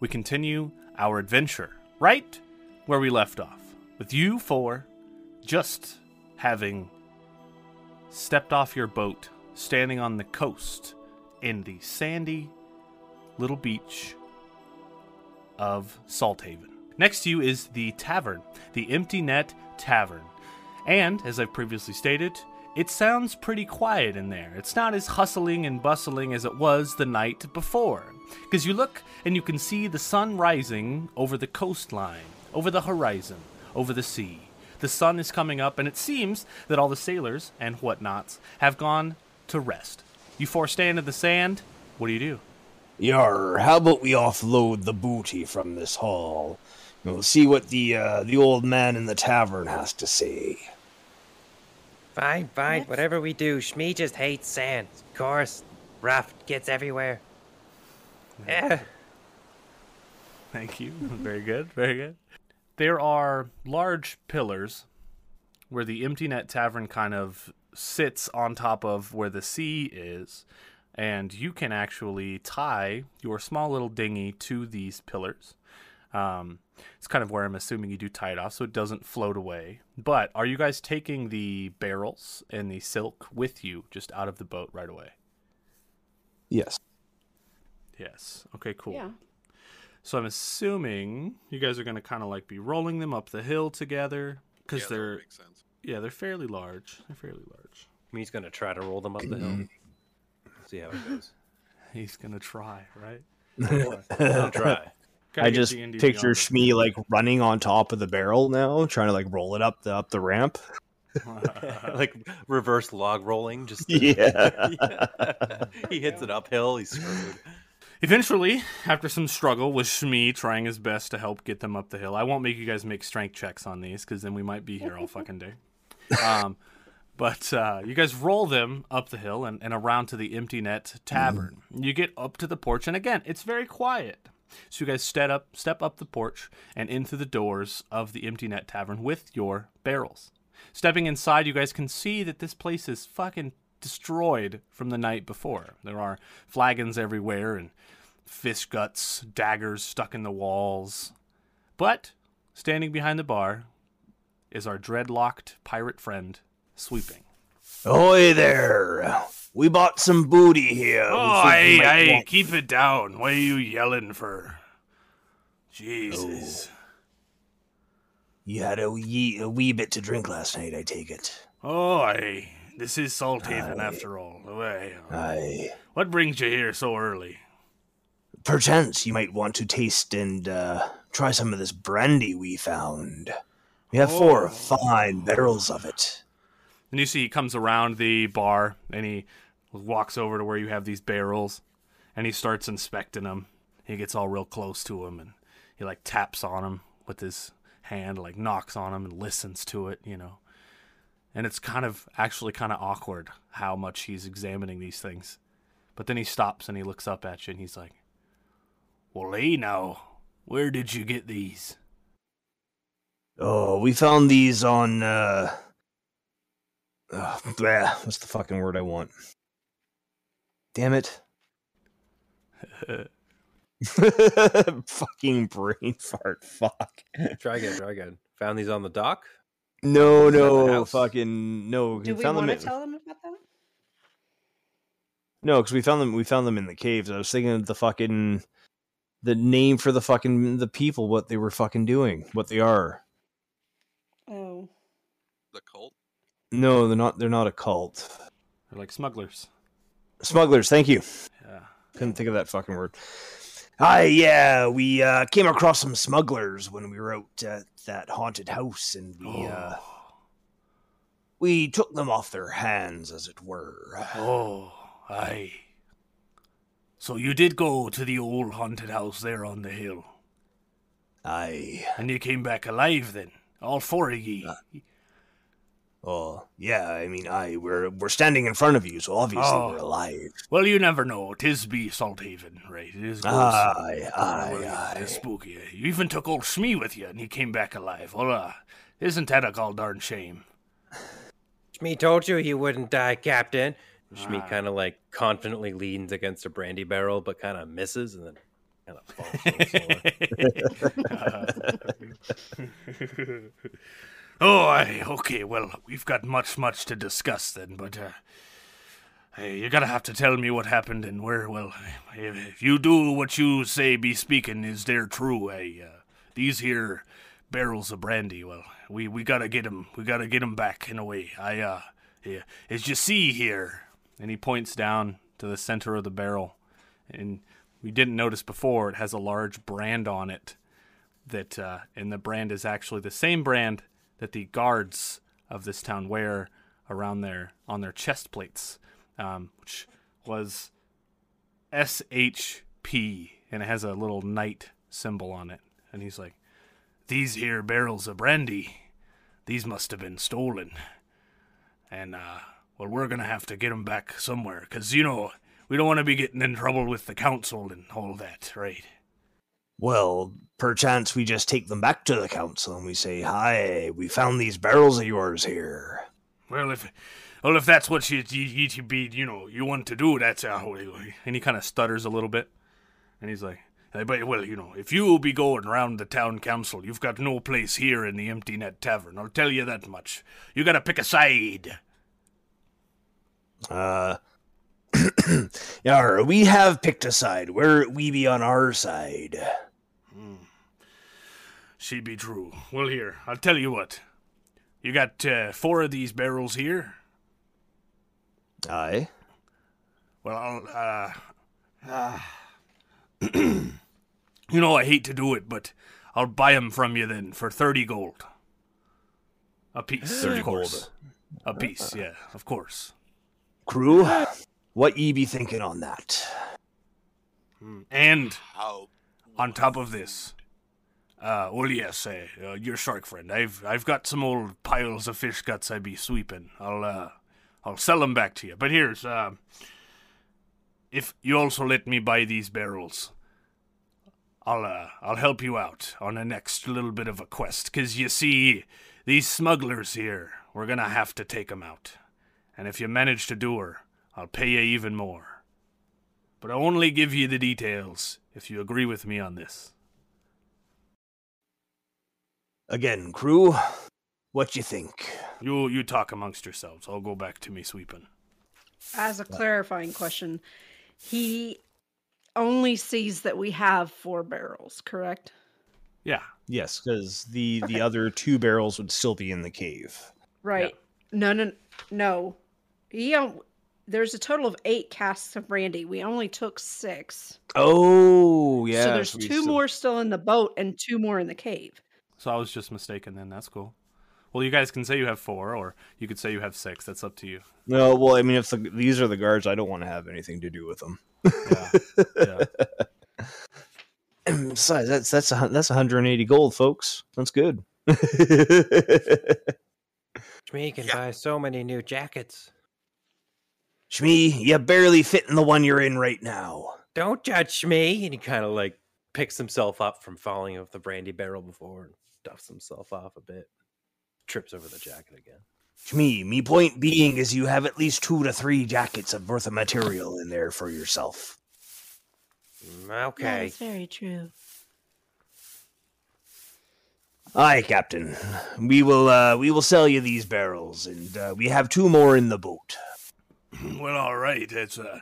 we continue our adventure right where we left off, with you four just having stepped off your boat, standing on the coast in the sandy little beach of Salthaven. Next to you is the tavern, the Empty Net Tavern. And, as I've previously stated, it sounds pretty quiet in there. It's not as hustling and bustling as it was the night before. Because you look and you can see the sun rising over the coastline, over the horizon, over the sea. The sun is coming up, and it seems that all the sailors and whatnots have gone to rest. You four stand in the sand. What do you do? Yar, how about we offload the booty from this haul? We'll see what the uh, the old man in the tavern has to say. Fine, fine, whatever we do, Shmee just hates sand. Of course, raft gets everywhere. Yeah. Thank you. very good. Very good. There are large pillars where the Empty Net Tavern kind of sits on top of where the sea is, and you can actually tie your small little dinghy to these pillars. Um, it's kind of where I'm assuming you do tie it off so it doesn't float away. But are you guys taking the barrels and the silk with you just out of the boat right away? Yes. Yes. Okay, cool. Yeah. So I'm assuming you guys are going to kind of like be rolling them up the hill together because Yeah, they're make sense. yeah they're fairly large. They're fairly large. Shmee's gonna try to roll them up the hill. See how it goes. He's gonna try, right? I'll try. Gotta I just D&D picture beyond Shmee like running on top of the barrel now, trying to like roll it up the up the ramp. like reverse log rolling. Just Yeah. he hits it uphill. He's screwed. Eventually, after some struggle with Shmee trying his best to help get them up the hill, I won't make you guys make strength checks on these because then we might be here all fucking day. Um, but uh, you guys roll them up the hill and, and around to the Empty Net Tavern. You get up to the porch, and again, it's very quiet. So you guys step up, step up the porch and into the doors of the Empty Net Tavern with your barrels. Stepping inside, you guys can see that this place is fucking destroyed from the night before. There are flagons everywhere and fish guts, daggers stuck in the walls. But standing behind the bar is our dreadlocked pirate friend, Sweeping. Ahoy there! We bought some booty here. Oh, hey, hey, want- keep it down. What are you yelling for? Jesus. Oh. You had a wee, a wee bit to drink last night, I take it. Oh, aye. This is Salthaven after all. Aye. Aye. What brings you here so early? Perchance you might want to taste and uh, try some of this brandy we found. We have four fine barrels of it. And you see he comes around the bar and he walks over to where you have these barrels and he starts inspecting them. He gets all real close to them and he like taps on them with his hand, like knocks on them and listens to it, you know. And it's kind of actually kind of awkward how much he's examining these things. But then he stops and he looks up at you and he's like, Well, hey now, where did you get these? Oh, we found these on. uh uh, bleh, what's the fucking word I want? Damn it. fucking brain fart. Fuck. Try again. Try again. Found these on the dock. No, no, fucking no. Do we found them want to in- tell them about that? No, because we found them. We found them in the caves. I was thinking of the fucking the name for the fucking the people, what they were fucking doing, what they are. Oh. The cult. No, they're not. They're not a cult. They're like smugglers. Smugglers. Thank you. Yeah. Couldn't think of that fucking word. Hi, yeah, we uh, came across some smugglers when we were out at that haunted house, and we uh, we took them off their hands, as it were. Oh, aye. So you did go to the old haunted house there on the hill, Aye. and you came back alive then, all four of ye. Oh, yeah. I mean, aye. We're we're standing in front of you, so obviously Oh. we're alive. Well, you never know. Tis be Salthaven, right? It is ghosts. Aye, aye, Well, aye. It's spooky. You even took old Smee with you, and he came back alive. Well, uh, isn't that a gall darn shame? Shmee told you he wouldn't die, Captain. Shmee Ah. kind of like confidently leans against a brandy barrel, but kind of misses, and then And it falls to the floor. Oh, I, okay. Well, we've got much, much to discuss then, but uh, hey, you gotta have to tell me what happened and where. Well, if, if you do what you say be speaking is there true, hey, uh, these here barrels of brandy. Well, we we gotta get 'em. We gotta get 'em back in a way. I uh, yeah, as you see here, and he points down to the center of the barrel, and we didn't notice before it has a large brand on it that uh, and the brand is actually the same brand that the guards of this town wear around their on their chest plates, um, which was SHP, and it has a little knight symbol on it. And he's like, "These here barrels of brandy, these must have been stolen, and uh, well, we're gonna have to get them back somewhere, cause you know." We don't want to be getting in trouble with the council and all that, right? Well, perchance we just take them back to the council and we say, "Hi, we found these barrels of yours here." Well, if well, if that's what you you, you be, you know, you want to do, that's uh, and he kind of stutters a little bit, and he's like, "Hey, but well, you know, if you will be going around the town council, you've got no place here in the Empty Net Tavern. I'll tell you that much. You gotta pick a side." Uh, yeah, we have picked a side. Where we be on our side? She be true. Well, here, I'll tell you what. You got uh, four of these barrels here. Aye. Well, I'll, uh, uh, you know, I hate to do it, but I'll buy 'em from you then for 30 gold. A piece, 30 of course. A piece, yeah, of course. Crew, what ye be thinking on that? And How? on top of this, uh, well, yes, uh, uh, your shark friend. I've I've got some old piles of fish guts I be sweeping. I'll uh, I'll sell them back to you. But here's uh, if you also let me buy these barrels, I'll uh, I'll help you out on the next little bit of a quest. Cause you see, these smugglers here, we're gonna have to take 'em out. And if you manage to do her, I'll pay you even more. But I only give you the details if you agree with me on this. Again, crew, what you think? You you talk amongst yourselves. I'll go back to me sweeping. As a clarifying question, he only sees that we have four barrels, correct? Yeah. Yes, because the Okay. the other two barrels would still be in the cave. Right. No, no, no. He on- there's a total of eight casks of brandy. We only took six. Oh, yeah. so there's two more still in the boat and two more in the cave. So I was just mistaken then. That's cool. Well, you guys can say you have four, or you could say you have six. That's up to you. No, well, I mean, if the, these are the guards, I don't want to have anything to do with them. Yeah. yeah. Besides, that's that's a, that's 180 gold, folks. That's good. Shmi can Yeah. buy so many new jackets. Shmi, you barely fit in the one you're in right now. Don't judge me. And he kind of like picks himself up from falling off the brandy barrel before and duffs himself off a bit. Trips over the jacket again. Shmi, me point being is you have at least two to three jackets of worth of material in there for yourself. Mm, Okay. very true. Aye, Captain. We will uh, we will sell you these barrels, and uh, we have two more in the boat. well, all right. It's uh,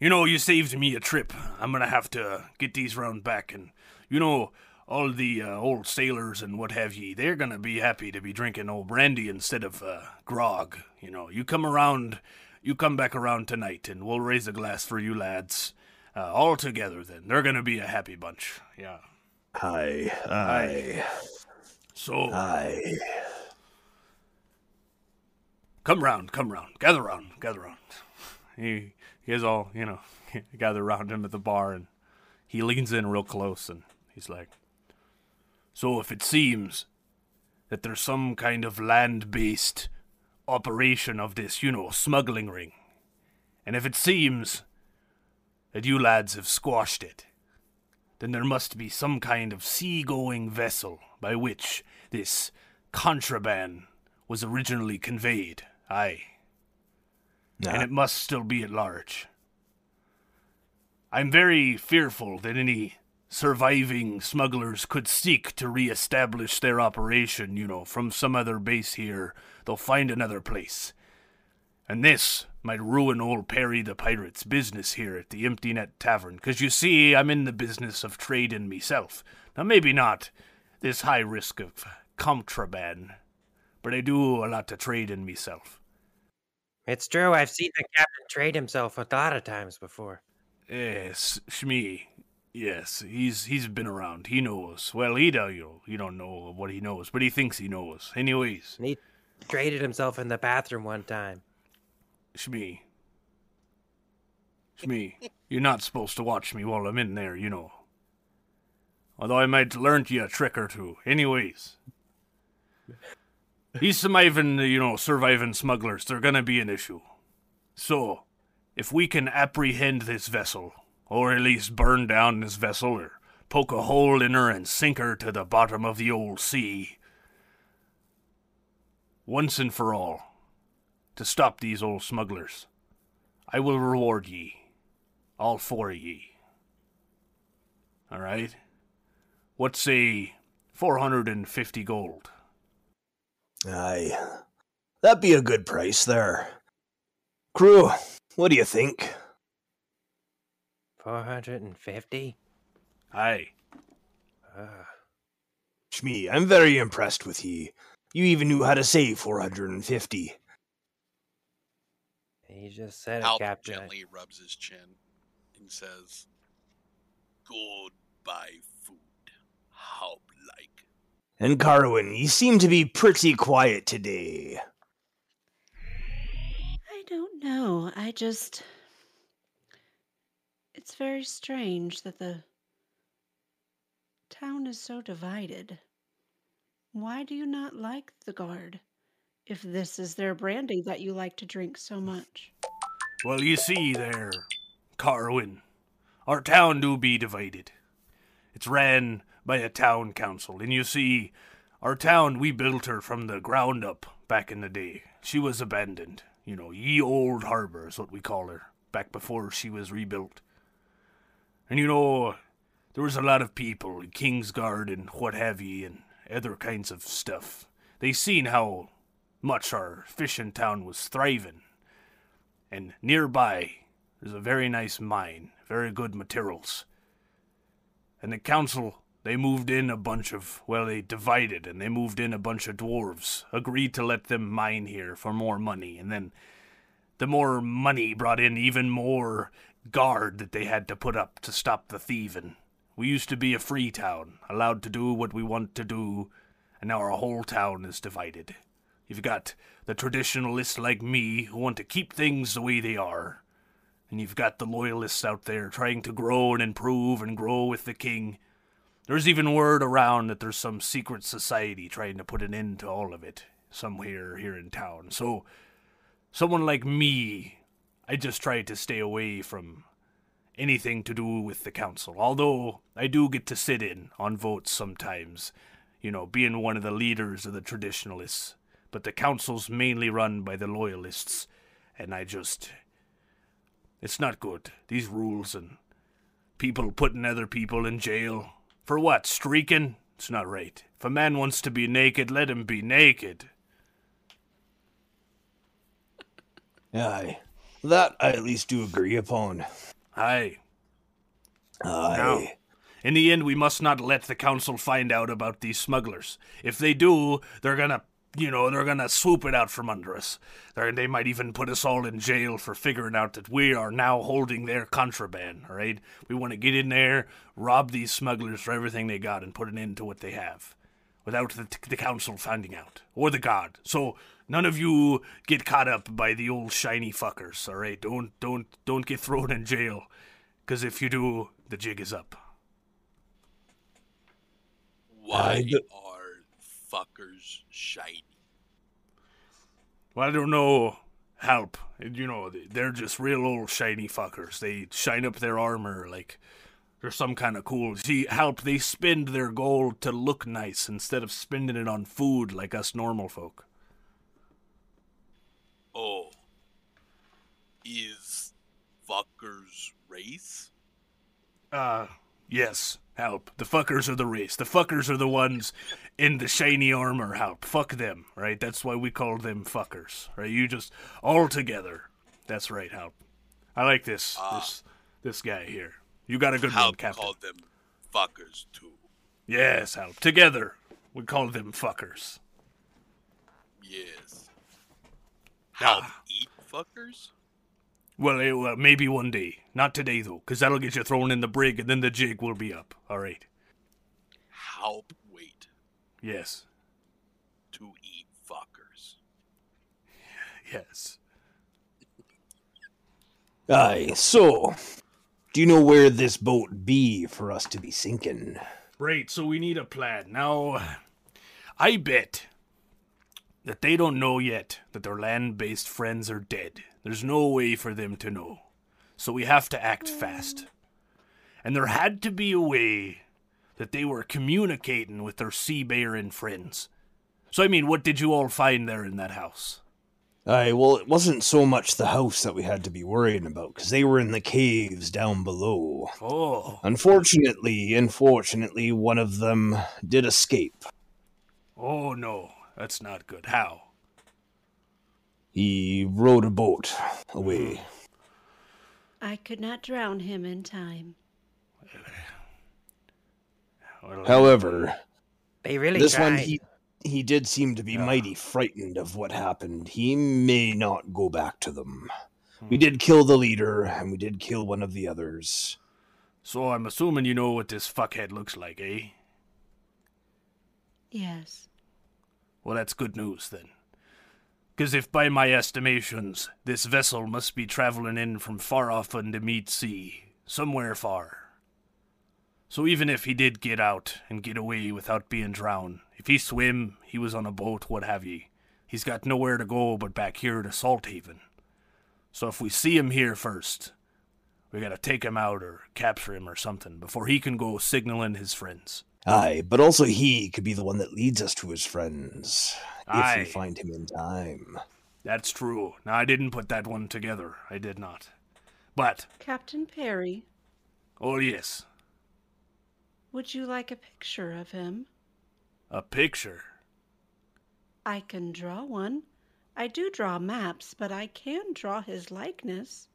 you know, you saved me a trip. I'm gonna have to get these round back, and you know, all the uh, old sailors and what have ye, they're gonna be happy to be drinking old brandy instead of uh, grog. You know, you come around, you come back around tonight, and we'll raise a glass for you lads. Uh, all together, then they're gonna be a happy bunch. Yeah. Aye, aye, So aye. Come round, come round, gather round, gather round. He is all you know, gather round him at the bar, and he leans in real close, and he's like, "So if it seems that there's some kind of land-based operation of this, you know, smuggling ring, and if it seems that you lads have squashed it." Then there must be some kind of sea-going vessel by which this contraband was originally conveyed. Aye. And it must still be at large. I'm very fearful that any surviving smugglers could seek to re-establish their operation, you know, from some other base here, they'll find another place. And this might ruin old Perry the Pirate's business here at the Empty Net Tavern, 'cause you see, I'm in the business of trading myself. Now, maybe not this high risk of contraband, but I do a lot to trade in myself. It's true. I've seen the captain trade himself a lot of times before. Yes, Shmi. Yes, he's he's been around. He knows. Well, he don't you know, you don't know what he knows, but he thinks he knows. Anyways, And he traded himself in the bathroom one time. Shmi. Shmi, you're not supposed to watch me while I'm in there, you know. Although I might learn you a trick or two. Anyways. These surviving, you know, surviving smugglers, they're gonna be an issue. So, if we can apprehend this vessel, or at least burn down this vessel, or poke a hole in her and sink her to the bottom of the old sea, once and for all, to stop these old smugglers, I will reward ye, all four of ye. All right? What say 450 gold? Aye. That'd be a good price there. Crew, what do you think? 450? Aye. Uh, Shmi, I'm very impressed with ye. You even knew how to say 450. he just said it, Halp Captain. gently rubs his chin and says, Good buy food. Halp like. And Carwin, you seem to be pretty quiet today. I don't know. I just. It's very strange that the town is so divided. Why do you not like the guard? If this is their brandy that you like to drink so much. Well, you see there, Carwin, our town do be divided. It's ran by a town council, and you see, our town, we built her from the ground up back in the day. She was abandoned. You know, ye old harbor is what we call her, back before she was rebuilt. And you know, there was a lot of people, Kingsguard and what have ye, and other kinds of stuff. They seen how much our fishing town was thriving. And nearby, there's a very nice mine, very good materials. And the council, they moved in a bunch of, well, they divided and they moved in a bunch of dwarves, agreed to let them mine here for more money, and then the more money brought in even more guard that they had to put up to stop the thieving. We used to be a free town, allowed to do what we want to do, and now our whole town is divided. You've got the traditionalists like me who want to keep things the way they are, and you've got the loyalists out there trying to grow and improve and grow with the king. There's even word around that there's some secret society trying to put an end to all of it somewhere here in town. So, someone like me, I just try to stay away from anything to do with the council. Although I do get to sit in on votes sometimes, you know, being one of the leaders of the traditionalists. But the council's mainly run by the loyalists, and I just. It's not good. These rules and people putting other people in jail. For what? Streaking? It's not right. If a man wants to be naked, let him be naked. Aye. That I at least do agree upon. Aye. Aye. Now, in the end, we must not let the council find out about these smugglers. If they do, they're gonna, you know, they're gonna swoop it out from under us. They're, they might even put us all in jail for figuring out that we are now holding their contraband, all right? We want to get in there, rob these smugglers for everything they got, and put an end to what they have without the, the council finding out, or the god. So none of you get caught up by the old shiny fuckers, all right? Don't, don't, don't get thrown in jail, because if you do, the jig is up. Why uh, d- are fuckers shiny? Well, I don't know. Help. You know, they're just real old shiny fuckers. They shine up their armor like they're some kind of cool. See, help, they spend their gold to look nice instead of spending it on food like us normal folk. Oh. Is fuckers race? Uh, Yes, help. The fuckers are the race. The fuckers are the ones in the shiny armor. Help. Fuck them, right? That's why we call them fuckers, right? You just all together. That's right, help. I like this Ah. this this guy here. You got a good one, Help Captain. called them fuckers too. Yes, help. Together, we call them fuckers. Yes. Help Ah. eat fuckers? Well, eh, well, maybe one day. Not today though, because that'll get you thrown in the brig, and then the jig will be up. All right. Help Yes. to eat fuckers. Yes. Aye, so do you know where this boat be for us to be sinking? Right, so we need a plan. Now, I bet that they don't know yet that their land based friends are dead. There's no way for them to know. So we have to act fast. And there had to be a way that they were communicating with their sea baron friends. So, I mean, what did you all find there in that house? Aye, well, it wasn't so much the house that we had to be worrying about, because they were in the caves down below. Oh, Unfortunately, unfortunately, one of them did escape. oh no, that's not good. How? He rowed a boat away. I could not drown him in time. Eh, Well, However, They really this tried. one he he did seem to be mighty frightened of what happened. He may not go back to them. We did kill the leader, and we did kill one of the others. So I'm assuming you know what this fuckhead looks like, eh? Yes. Well, that's good news then. Because if by my estimations, this vessel must be traveling in from far off on the meat sea, somewhere far. So even if he did get out and get away without being drowned, if he swim, he was on a boat, what have ye, he's got nowhere to go but back here to Salthaven. So if we see him here first, we gotta take him out or capture him or something before he can go signaling his friends. Aye, but also he could be the one that leads us to his friends if Aye. we find him in time. That's true. Now, I didn't put that one together. I did not. But, Captain Perry, oh yes, would you like a picture of him? a picture. I can draw one. I do draw maps, but I can draw his likeness.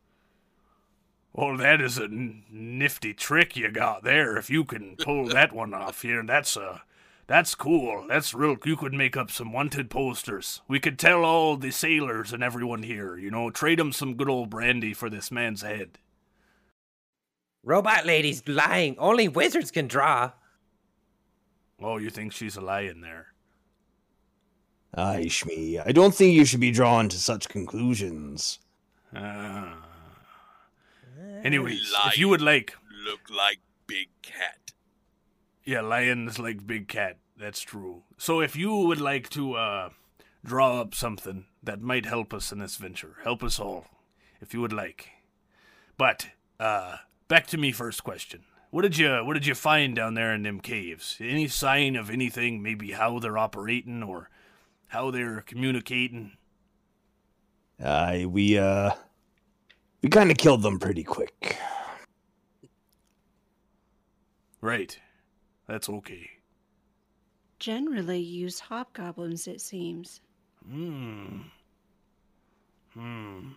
Well, that is a n- nifty trick you got there. If you can pull that one off here, that's uh, that's cool. That's real. You could make up some wanted posters. We could tell all the sailors and everyone here, you know, trade trade 'em some good old brandy for this man's head. Robot lady's lying. Only wizards can draw. Oh, you think she's a lion there? Aye, Shmi, I don't think you should be drawn to such conclusions. Uh, anyways, if you would like, Look like big cat. Yeah, lions like big cat. That's true. So if you would like to uh draw up something that might help us in this venture, help us all, if you would like. But uh back to me first question. What did you what did you find down there in them caves? Any sign of anything, maybe how they're operating or how they're communicating? Aye, we, uh, we kind of killed them pretty quick. Right. That's okay. Generally use hobgoblins, it seems. Hmm. Hmm.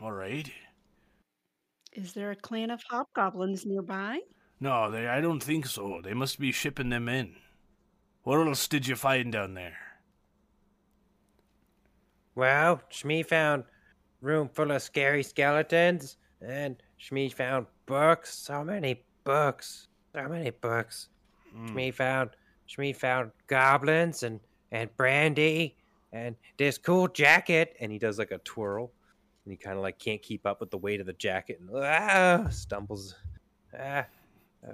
All right. Is there a clan of hobgoblins nearby? No, they, I don't think so. They must be shipping them in. What else did you find down there? Well, Shmi found room full of scary skeletons, and Shmi found books. So many books. So many books. Hmm. Shmi found Shmi found goblins and and brandy and this cool jacket. And he does like a twirl, and he kind of like can't keep up with the weight of the jacket and ah, stumbles. Ah. uh,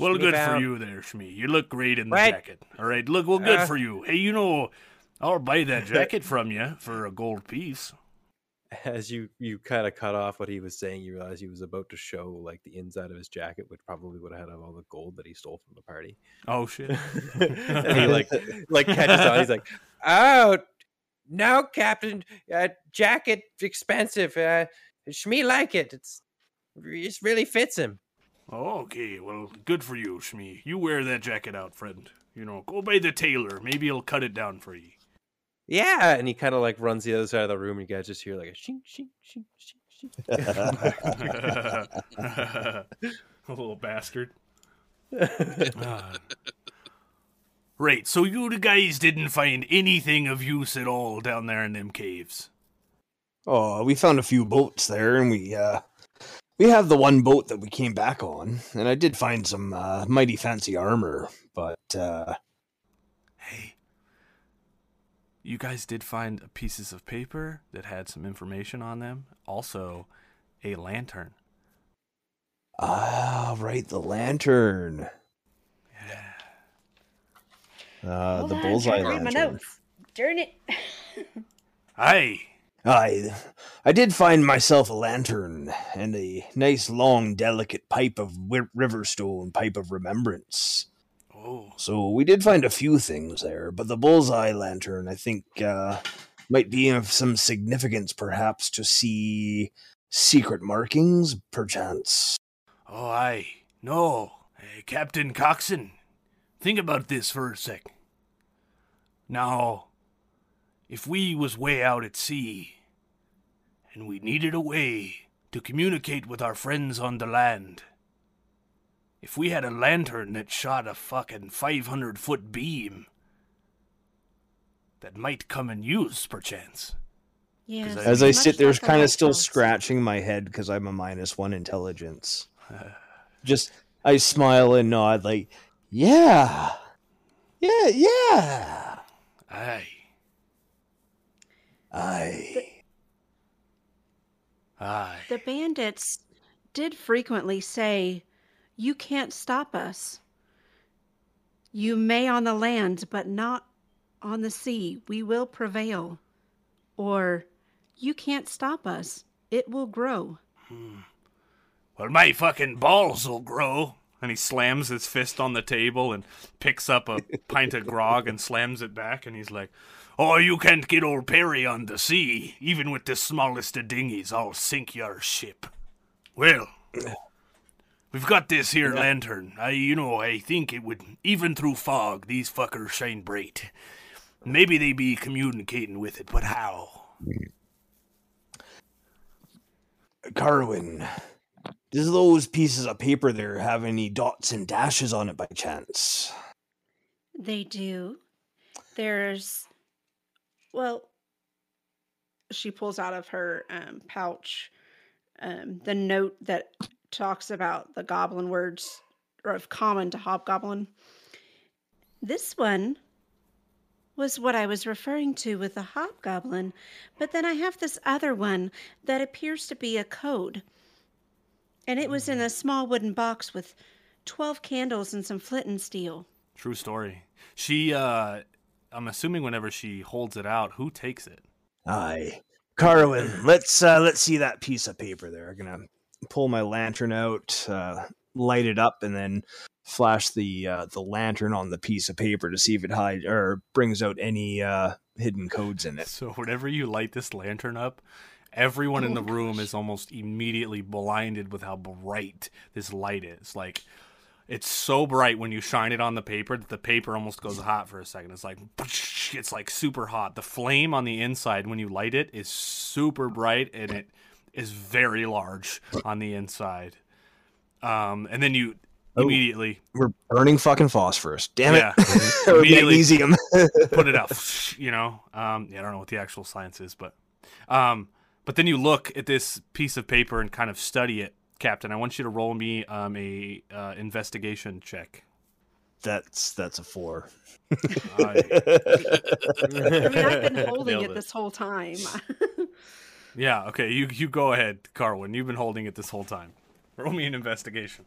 Well, good for you there, Shmi. You look great in the Right. jacket. All right, look, well, good Uh. for you. Hey, you know, I'll buy that jacket from you for a gold piece. as you you kind of cut off what he was saying, you realize he was about to show like the inside of his jacket, which probably would have had all the gold that he stole from the party. Oh shit! and he like like catches on. He's like, Oh no, Captain! Uh, jacket expensive. Uh, Shmi like it. It's it really fits him. Okay, well, good for you, Shmi. You wear that jacket out, friend. You know, go by the tailor. Maybe he'll cut it down for you. Yeah, and he kind of like runs the other side of the room. And you guys just hear like a shink, shink, shink, shink, a little bastard. shink. Ah. Right, so you guys didn't find anything of use at all down there in them caves. Oh, we found a few boats there, and we uh, we have the one boat that we came back on, and I did find some uh, mighty fancy armor, but uh, Hey, you guys did find pieces of paper that had some information on them. Also, a lantern. ah, right, the lantern. Uh, Hold the on, bullseye trying to my lantern. notes. Darn it. Aye. I, I did find myself a lantern and a nice long delicate pipe of wi- riverstone, pipe of remembrance. Oh, So we did find a few things there, but the bullseye lantern, I think, uh, might be of some significance, perhaps, to see secret markings, perchance. oh, aye. No, Hey, Captain Coxon, think about this for a sec. Now, if we was way out at sea, and we needed a way to communicate with our friends on the land, if we had a lantern that shot a fucking 500 foot beam, that might come in use, perchance. Yes, I- As I sit there, kind of still lighthouse. scratching my head because I'm a minus one intelligence. Just, I smile and nod, like, yeah, yeah, yeah. Aye. I. Aye. The bandits did frequently say, You can't stop us. You may on the land, but not on the sea. We will prevail. Or, You can't stop us. It will grow. Hmm. Well, my fucking balls will grow. And he slams his fist on the table and picks up a pint of grog and slams it back. And he's like, Oh, you can't get old Perry on the sea. Even with the smallest of dinghies, I'll sink your ship. Well, we've got this here lantern. I, you know, I think it would, even through fog, these fuckers shine bright. Maybe they be communicating with it, but how? Carwin, does those pieces of paper there have any dots and dashes on it by chance? They do. There's, well, she pulls out of her um, pouch um, the note that talks about the goblin words or of common to hobgoblin. This one was what I was referring to with the hobgoblin, but then I have this other one that appears to be a code. And it was in a small wooden box with 12 candles and some flint and steel. True story. She, uh, I'm assuming whenever she holds it out, who takes it? Aye. Carwin, let's uh, let's see that piece of paper there. I'm gonna pull my lantern out, uh, light it up, and then flash the uh, the lantern on the piece of paper to see if it hides or brings out any uh, hidden codes in it. So whenever you light this lantern up, everyone in Oh the my room gosh. is almost immediately blinded with how bright this light is. Like it's so bright when you shine it on the paper that the paper almost goes hot for a second. It's like it's like super hot. The flame on the inside when you light it is super bright and it is very large on the inside. Um, and then you Oh. immediately We're burning fucking phosphorus. Damn Yeah. it! Or Immediately- magnesium. put it out you know um yeah, i don't know what the actual science is but um but then you look at this piece of paper and kind of study it captain i want you to roll me um a uh, investigation check that's that's a four. I- I mean, I've been holding Nailed it it. this whole time. yeah okay you you go ahead carwin you've been holding it this whole time roll me an investigation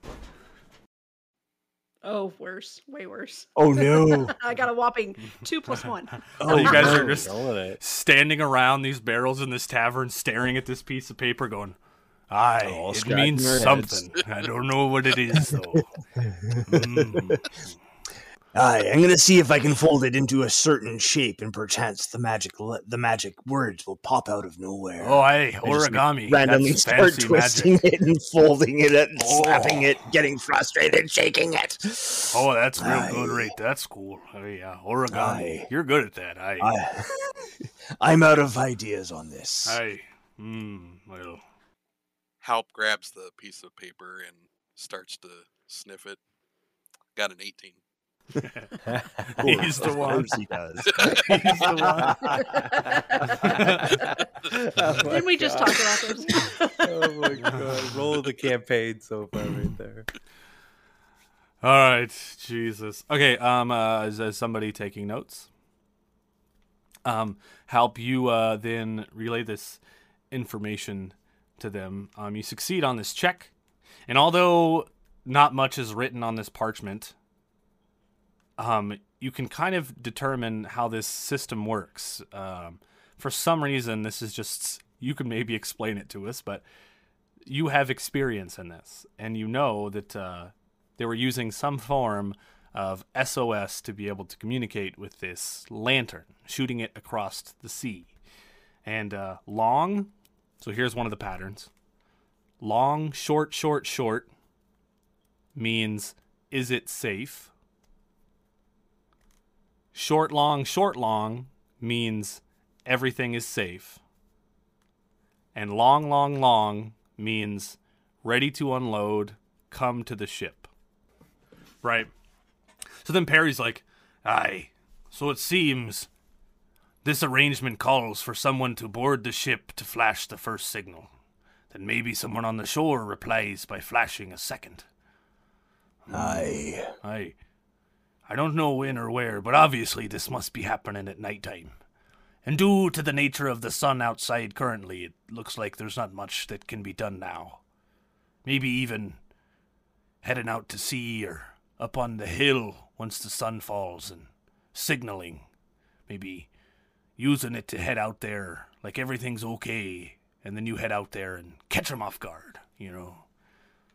oh, worse. Way worse. oh no! I got a whopping two plus one. Oh, you guys are just standing around these barrels in this tavern staring at this piece of paper going Aye, All it means their something. I don't know what it is though. Mm. Aye, I'm gonna see if I can fold it into a certain shape, and perchance the magic le- the magic words will pop out of nowhere. Oh, hey, I origami. randomly That's start twisting magic. it and folding it and Oh. slapping it, getting frustrated, shaking it. Oh, that's real good, right? That's cool. Oh, yeah, origami. Aye. You're good at that. Aye. I, I'm out of ideas on this. Aye. Hmm. Well, Halp grabs the piece of paper and starts to sniff it. Got an 18. He's the Of one. course he does. He's the Oh my Didn't we just God. talk about this? oh my god! Roll the campaign so far right there. All right, Jesus. Okay, um, uh, is, is somebody taking notes? Um, help you uh, then relay this information to them. Um, you succeed on this check, and although not much is written on this parchment, um, you can kind of determine how this system works. Um, for some reason, this is just you can maybe explain it to us, but you have experience in this, and you know that. Uh, they were using some form of SOS to be able to communicate with this lantern, shooting it across the sea. And uh, long, so here's one of the patterns long, short, short, short means is it safe? Short, long, short, long means everything is safe. And long, long, long means ready to unload, come to the ship. Right. So then Perry's like, Aye, so it seems this arrangement calls for someone to board the ship to flash the first signal. Then maybe someone on the shore replies by flashing a second. Aye. I I don't know when or where, but obviously this must be happening at night time. And due to the nature of the sun outside currently, it looks like there's not much that can be done now. Maybe even heading out to sea or up on the hill once the sun falls and signaling. Maybe using it to head out there like everything's okay, and then you head out there and catch 'em off guard, you know.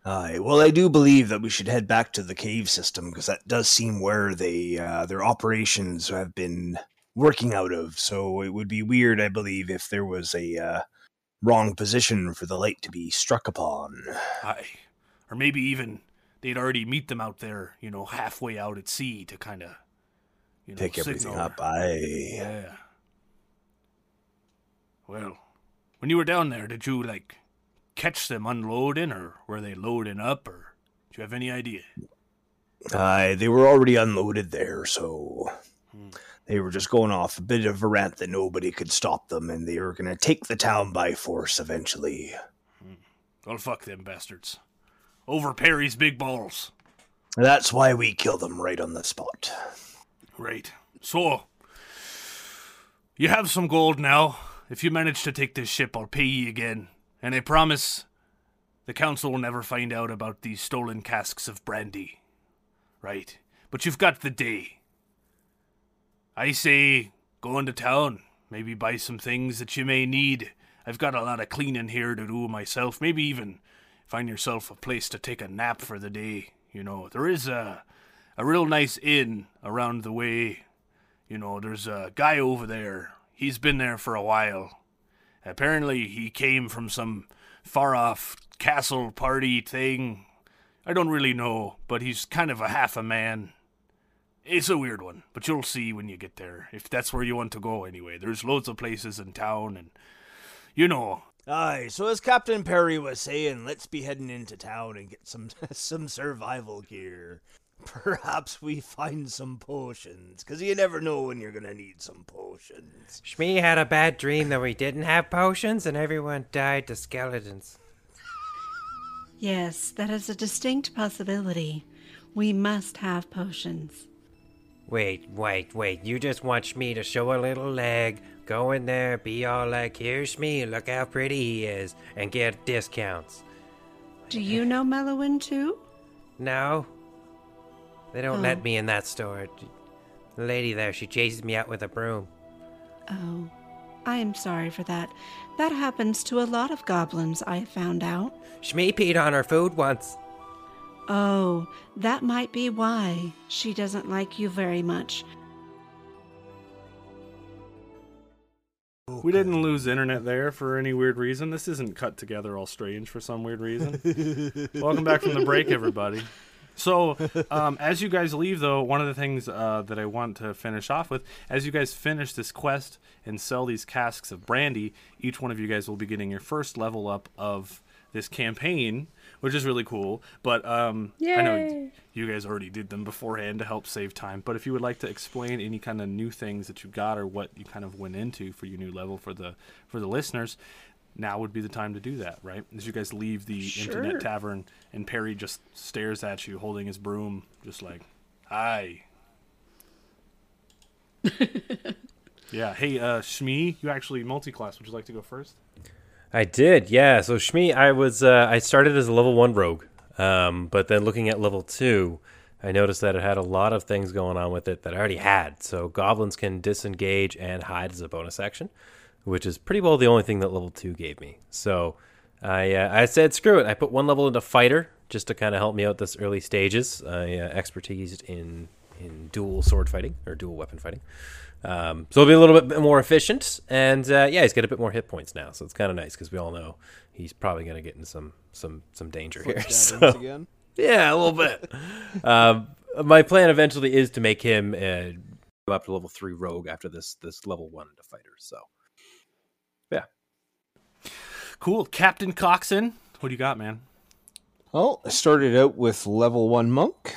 Aye. Well, I do believe that we should head back to the cave system because that does seem where they uh, their operations have been working out of. So it would be weird, I believe, if there was a uh, wrong position for the light to be struck upon. Aye. Or maybe even they'd already meet them out there, you know, halfway out at sea to kind of, you know, Pick everything signal. up. Aye. Yeah. Well, when you were down there, did you, like, catch them unloading, or were they loading up, or do you have any idea? Aye. They were already unloaded there, so Hmm. they were just going off a bit of a rant that nobody could stop them, and they were going to take the town by force eventually. Well, fuck them bastards. Over Perry's big balls. That's why we kill them right on the spot. Right. So, you have some gold now. If you manage to take this ship, I'll pay ye again. And I promise the council will never find out about these stolen casks of brandy. Right. But you've got the day. I say go into town. Maybe buy some things that you may need. I've got a lot of cleaning here to do myself. Maybe even find yourself a place to take a nap for the day. You know, there is a a real nice inn around the way. You know, there's a guy over there. He's been there for a while. Apparently, he came from some far off castle party thing. I don't really know, but he's kind of a half a man. It's a weird one, but you'll see when you get there, if that's where you want to go anyway. There's loads of places in town, and you know, Aye, so as Captain Perry was saying, let's be heading into town and get some some survival gear. Perhaps we find some potions, because you never know when you're gonna need some potions. Shmi had a bad dream that we didn't have potions and everyone died to skeletons. Yes, that is a distinct possibility. We must have potions. Wait, wait, wait. You just want Shmi to show a little leg, go in there, be all like, here's Shmi, look how pretty he is, and get discounts. Do you know Mellowin too? No. They don't Oh. let me in that store. The lady there, she chases me out with a broom. Oh, I am sorry for that. That happens to a lot of goblins, I have found out. Shmi peed on her food once. Oh, that might be why she doesn't like you very much. We didn't lose internet there for any weird reason. This isn't cut together all strange for some weird reason. Welcome back from the break, everybody. So, um, as you guys leave, though, one of the things uh, that I want to finish off with, as you guys finish this quest and sell these casks of brandy, each one of you guys will be getting your first level up of this campaign, which is really cool. But um, I know you guys already did them beforehand to help save time. But if you would like to explain any kind of new things that you got or what you kind of went into for your new level for the for the listeners, now would be the time to do that, right? As you guys leave the Sure. Empty Net tavern and Perry just stares at you holding his broom, just like, "Hi." yeah. Hey, uh, Shmi, you actually multi-class. Would you like to go first? I did, yeah. So Shmi, I was uh, I started as a level one rogue, um, but then looking at level two, I noticed that it had a lot of things going on with it that I already had. So goblins can disengage and hide as a bonus action, which is pretty well the only thing that level two gave me. So I uh, I said screw it. I put one level into fighter just to kind of help me out this early stages. I uh, expertise in in dual sword fighting or dual weapon fighting. Um, so it'll be a little bit more efficient, and uh, yeah, he's got a bit more hit points now, so it's kind of nice because we all know he's probably going to get in some some some danger here. So, yeah, a little bit. um, my plan eventually is to make him uh, go up to level three rogue after this this level one to fighter. So Cool, Captain Coxon. What do you got, man? Well, I started out with level one monk,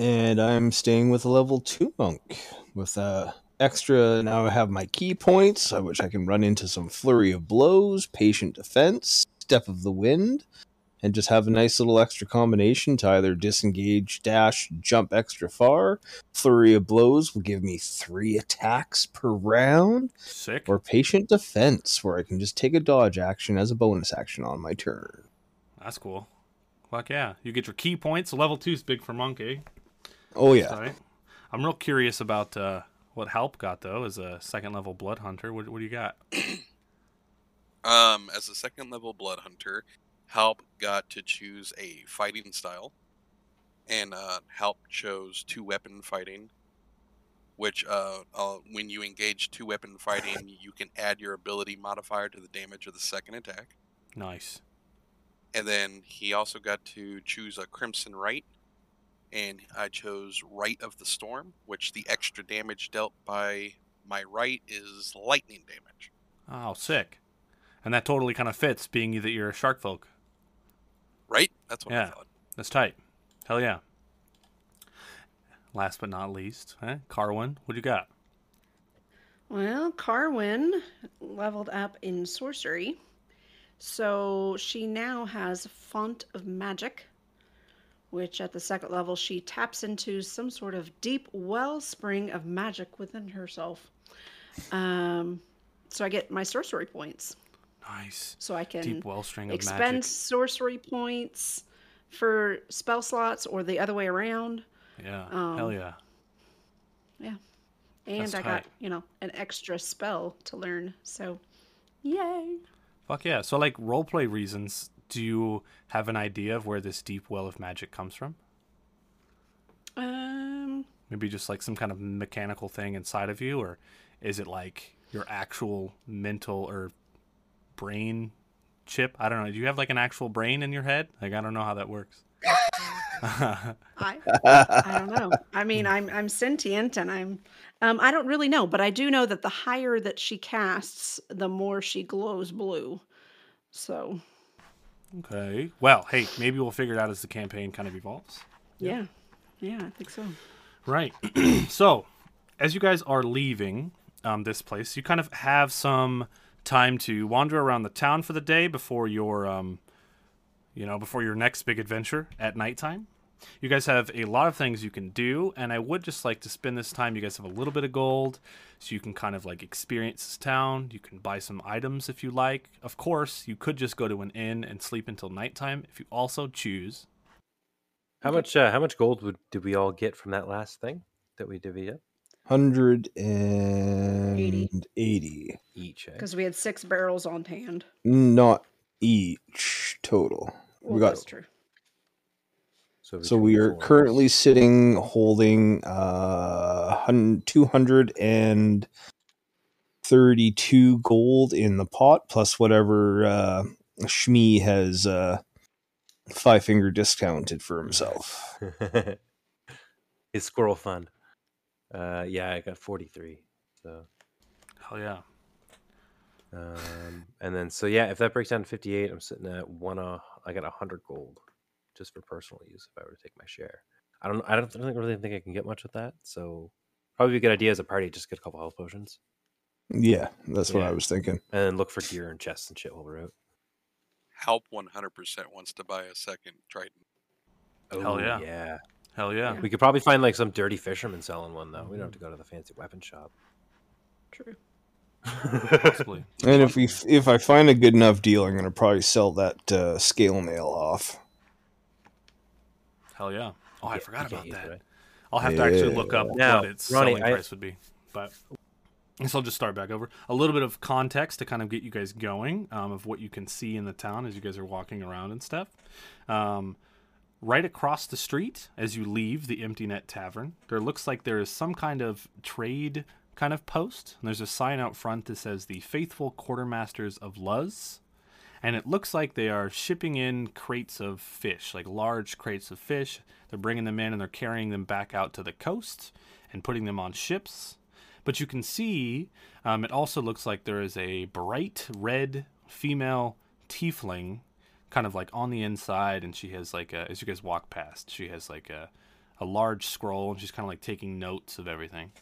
and I'm staying with level two monk with uh, extra. Now I have my ki points, uh, which I can run into some flurry of blows, patient defense, step of the wind, and just have a nice little extra combination to either disengage, dash, jump extra far. Flurry of blows will give me three attacks per round, Sick. or patient defense, where I can just take a dodge action as a bonus action on my turn. That's cool. Fuck yeah. You get your ki points. Level two's big for Monkey. Oh yeah. Right. I'm real curious about uh, what Help got though as a second level blood hunter. What, what do you got? Um, as a second level blood hunter, Help got to choose a fighting style, and uh, Help chose two weapon fighting. Which, uh, uh, when you engage two weapon fighting, you can add your ability modifier to the damage of the second attack. Nice. And then he also got to choose a Crimson Rite, and I chose Rite of the Storm, which the extra damage dealt by my rite is lightning damage. Oh, sick. And that totally kind of fits, being that you're a shark folk. Right? That's what I Yeah. thought. That's tight. Hell yeah. Last but not least, eh? Carwin, what do you got? Well, Carwin leveled up in sorcery. So she now has Font of Magic, which at the second level she taps into some sort of deep wellspring of magic within herself. Um, so I get my sorcery points. Nice. So I can Deep wellstring of expend magic. sorcery points for spell slots or the other way around. Yeah. um, Hell yeah. Yeah. And That's I got, you know, an extra spell to learn. So, yay. Fuck yeah. So, like, roleplay reasons, do you have an idea of where this deep well of magic comes from? Um, Maybe just like some kind of mechanical thing inside of you, or is it like your actual mental or brain chip? I don't know. Do you have like an actual brain in your head? Like, I don't know how that works. I I don't know. I mean, I'm I'm sentient and I'm um I don't really know, but I do know that the higher that she casts, the more she glows blue. So, okay. Well, hey, maybe we'll figure it out as the campaign kind of evolves. yeah. Yeah, I think so. Right. so, as you guys are leaving um, this place, you kind of have some time to wander around the town for the day before your, um, you know, before your next big adventure at nighttime. You guys have a lot of things you can do, and I would just like to spend this time. You guys have a little bit of gold, so you can kind of like experience this town. You can buy some items if you like. Of course, you could just go to an inn and sleep until nighttime if you also choose. how much uh, how much gold would, did we all get from that last thing that we divvied up Hundred and eighty. each? Eh? Because we had six barrels on hand. Not each total. Well, we got that's true. So, So we are four us. currently sitting holding uh hun- 232 gold in the pot plus whatever uh Shmi has uh five finger discounted for himself. his squirrel fund. Uh, yeah, I got forty three. So, Hell yeah. um, and then so yeah, if that breaks down to fifty eight, I'm sitting at one. Uh, I got hundred gold just for personal use if I were to take my share. I don't. I don't think, really think I can get much with that. So probably a good idea as a party just get a couple health potions Yeah, that's what I was thinking. and then look for gear and chests and shit while we're out. Help 100% wants to buy a second trident. Oh, Hell Oh, yeah. yeah. Hell yeah. We could probably find like some dirty fisherman selling one though. We don't have to go to the fancy weapon shop. True. Possibly. And if we if I find a good enough deal, I'm gonna probably sell that uh, scale mail off. Hell yeah. Oh, I Yeah, forgot about that. right? I'll have to actually look up Now, what its Ronnie, selling I- price would be. But I guess I'll just start back over. A little bit of context to kind of get you guys going um, of what you can see in the town as you guys are walking around and stuff. Um, right across the street, as you leave the Empty Net Tavern, there looks like there is some kind of trade kind of post. And there's a sign out front that says the Faithful Quartermasters of Iuz and it looks like they are shipping in crates of fish, like large crates of fish. They're bringing them in and they're carrying them back out to the coast and putting them on ships. But you can see um, it also looks like there is a bright red female tiefling kind of like on the inside and she has like a, as you guys walk past she has like a, a large scroll and she's kind of like taking notes of everything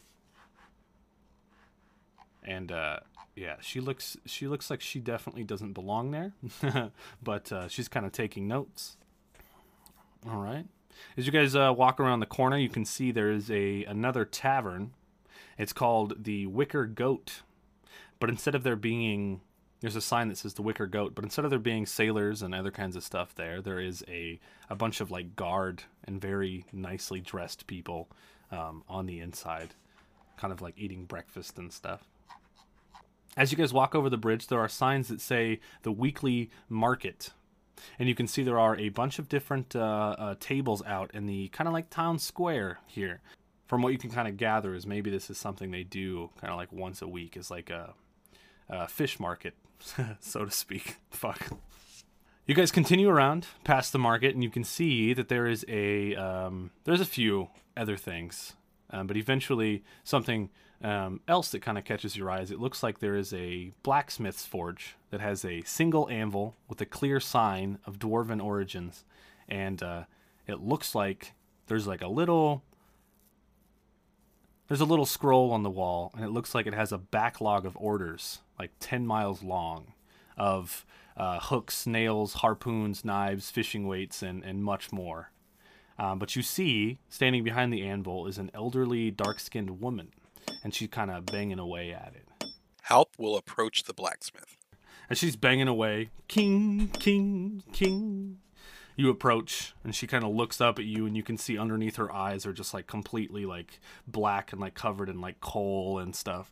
and uh, yeah, she looks she looks like she definitely doesn't belong there, but uh, she's kind of taking notes. All right, as you guys uh, walk around the corner, you can see there is a another tavern. It's called the Wicker Goat, but instead of there being there's a sign that says the Wicker Goat, but instead of there being sailors and other kinds of stuff there, there is a a bunch of like guard and very nicely dressed people um, on the inside, kind of like eating breakfast and stuff. As you guys walk over the bridge, there are signs that say the weekly market. And you can see there are a bunch of different uh, uh, tables out in the kind of like town square here. From what you can kind of gather, is maybe this is something they do kind of like once a week, is like a, a fish market, so to speak. Fuck. You guys continue around past the market, and you can see that there is a um, there's a few other things, um, but eventually something um, else that kind of catches your eyes. It looks like there is a blacksmith's forge that has a single anvil with a clear sign of dwarven origins, and uh, it looks like there's like a little there's a little scroll on the wall, and it looks like it has a backlog of orders, like 10 miles long, of uh, hooks, nails, harpoons, knives, fishing weights, and, and much more. Um, but you see, standing behind the anvil is an elderly, dark skinned woman, and she's kind of banging away at it. Halp will approach the blacksmith. And she's banging away, king, king, king. You approach, and she kind of looks up at you, and you can see underneath her eyes are just like completely like black and like covered in like coal and stuff.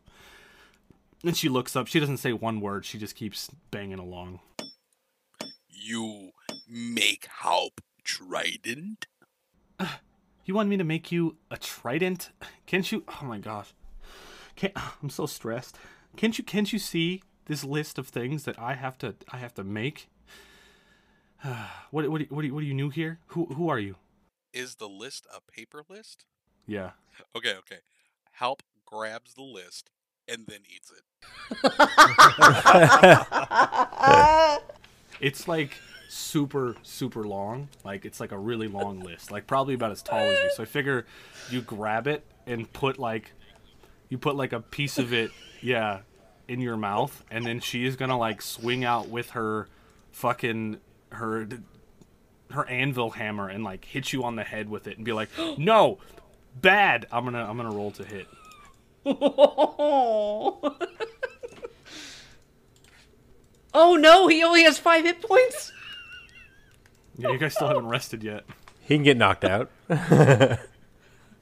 And she looks up. She doesn't say one word. She just keeps banging along. You make Halp trident? You want me to make you a trident? Can't you? Oh my gosh, can't, I'm so stressed. Can't you? Can't you see this list of things that I have to? I have to make. what? What? What? Are you, what are you new here? Who? Who are you? Is the list a paper list? Yeah. Okay, okay. Halp grabs the list and then eats it. It's like super super long. Like it's like a really long list. Like probably about as tall as you. So I figure you grab it and put like you put like a piece of it, yeah, in your mouth and then she is going to like swing out with her fucking her her anvil hammer and like hit you on the head with it and be like, "No! Bad. I'm going to I'm going to roll to hit." oh no, he only has five hit points. Yeah, you guys still haven't rested yet. He can get knocked out. All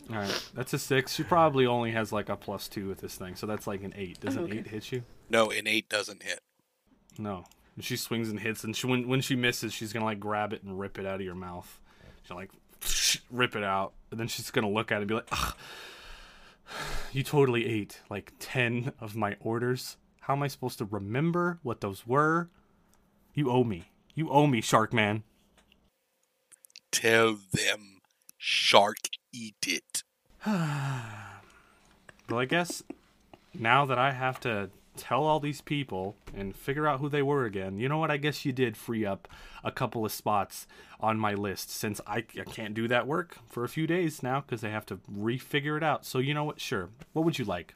right, that's a six. She probably only has like a plus two with this thing, so that's like an eight. Does an Okay. eight hit you? No, an eight doesn't hit. No. And she swings and hits, and she, when when she misses, she's gonna like grab it and rip it out of your mouth. She's like, rip it out, and then she's gonna look at it and be like, Ugh, "You totally ate like ten of my orders. How am I supposed to remember what those were? You owe me. You owe me, Shark Man." Tell them shark eat it. Well, I guess now that I have to tell all these people and figure out who they were again, you know what? I guess you did free up a couple of spots on my list since I, I can't do that work for a few days now because they have to refigure it out. So, you know what? Sure. What would you like?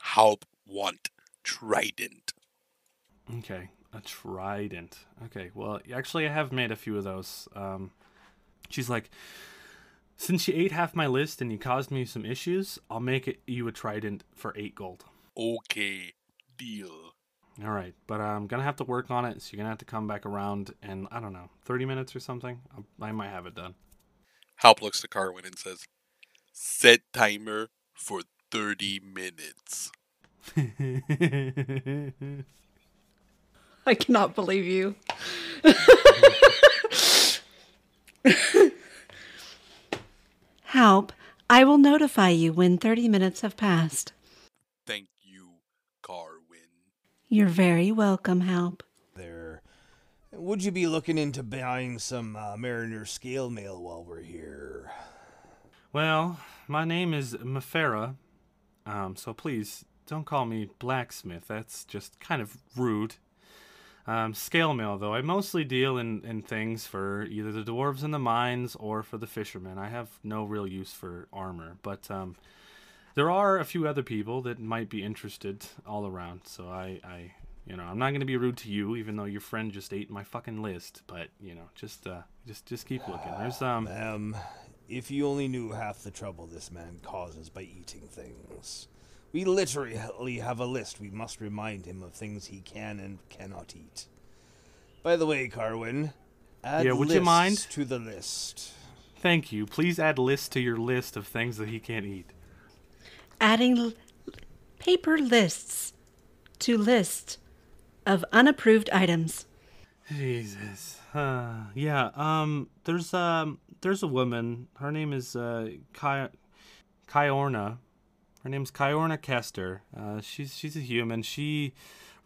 Help want trident. Okay. A trident. Okay. Well, actually, I have made a few of those. Um, she's like, since you ate half my list and you caused me some issues, I'll make it you a trident for eight gold. Okay, deal. All right, but I'm gonna have to work on it, so you're gonna have to come back around in I don't know, 30 minutes or something. I, I might have it done. Halp looks to Carwin and says, Set timer for 30 minutes. I cannot believe you. Help. I will notify you when 30 minutes have passed. Thank you, Carwin. You're very welcome, Help. There. Would you be looking into buying some uh, Mariner scale mail while we're here? well, my name is Mefera, um, so please don't call me blacksmith. That's just kind of rude. Um, scale mail, though, I mostly deal in, in things for either the dwarves in the mines or for the fishermen. I have no real use for armor, but um, there are a few other people that might be interested all around. So I, I you know, I'm not going to be rude to you, even though your friend just ate my fucking list. But you know, just uh, just just keep looking. There's um, Um, if you only knew half the trouble this man causes by eating things. We literally have a list. We must remind him of things he can and cannot eat. By the way, Carwin, add Yeah, would you mind? to the list. thank you. Please add list to your list of things that he can't eat. Adding paper lists to list of unapproved items. Jesus. Uh, yeah. Um. There's um. There's a woman. Her name is uh. Kai. Her name's Kyorna Kester. Uh. She's she's a human. She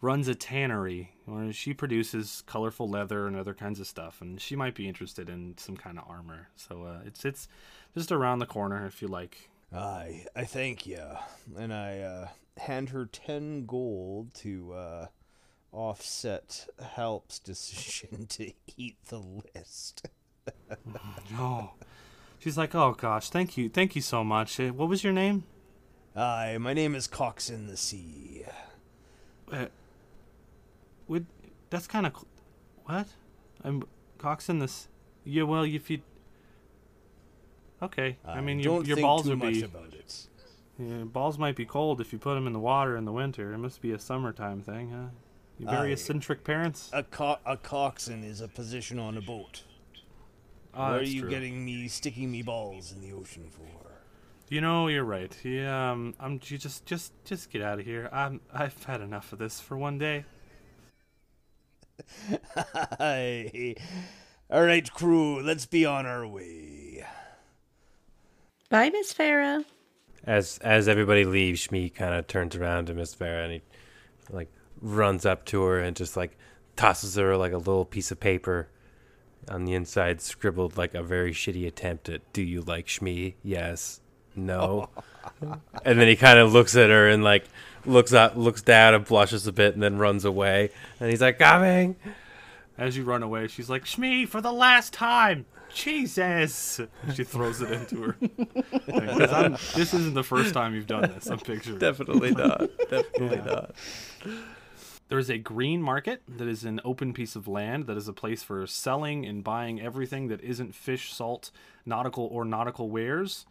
runs a tannery where she produces colorful leather and other kinds of stuff, and she might be interested in some kind of armor. So uh, it's it's just around the corner if you like. I I thank you, and I uh, hand her ten gold to uh, offset Help's decision to eat the list. Oh. She's like, oh gosh, thank you, thank you so much. Uh, What was your name? Aye, my name is Cox in the Sea. Uh, would that's kind of what? I'm coxing the. Yeah, well, if you. Okay, I mean your your balls would much be about it. yeah, balls might be cold if you put them in the water in the winter. It must be a summertime thing, huh? You very Aye. eccentric parents. A, co- a coxswain is a position on a boat. Oh, what are you true. getting me sticking me balls in the ocean for? You know, you're right. Yeah, um, I'm. You just, just, just get out of here. I'm. I've had enough of this for one day. All right, crew, let's be on our way. Bye, Miss Farah. As as everybody leaves, Shmi kind of turns around to Miss Farah and he like runs up to her and just like tosses her like a little piece of paper on the inside scribbled like a very shitty attempt at "Do you like Shmi? Yes, no." and then he kind of looks at her and like looks up, looks down and blushes a bit, and then runs away. And he's like, "Coming." As you run away, she's like, Shmi, for the last time! Jesus! She throws it into her. This isn't the first time you've done this, I'm picturing. Definitely not. Definitely Yeah. not. There is a green market that is an open piece of land that is a place for selling and buying everything that isn't fish, salt, nautical, or nautical wares.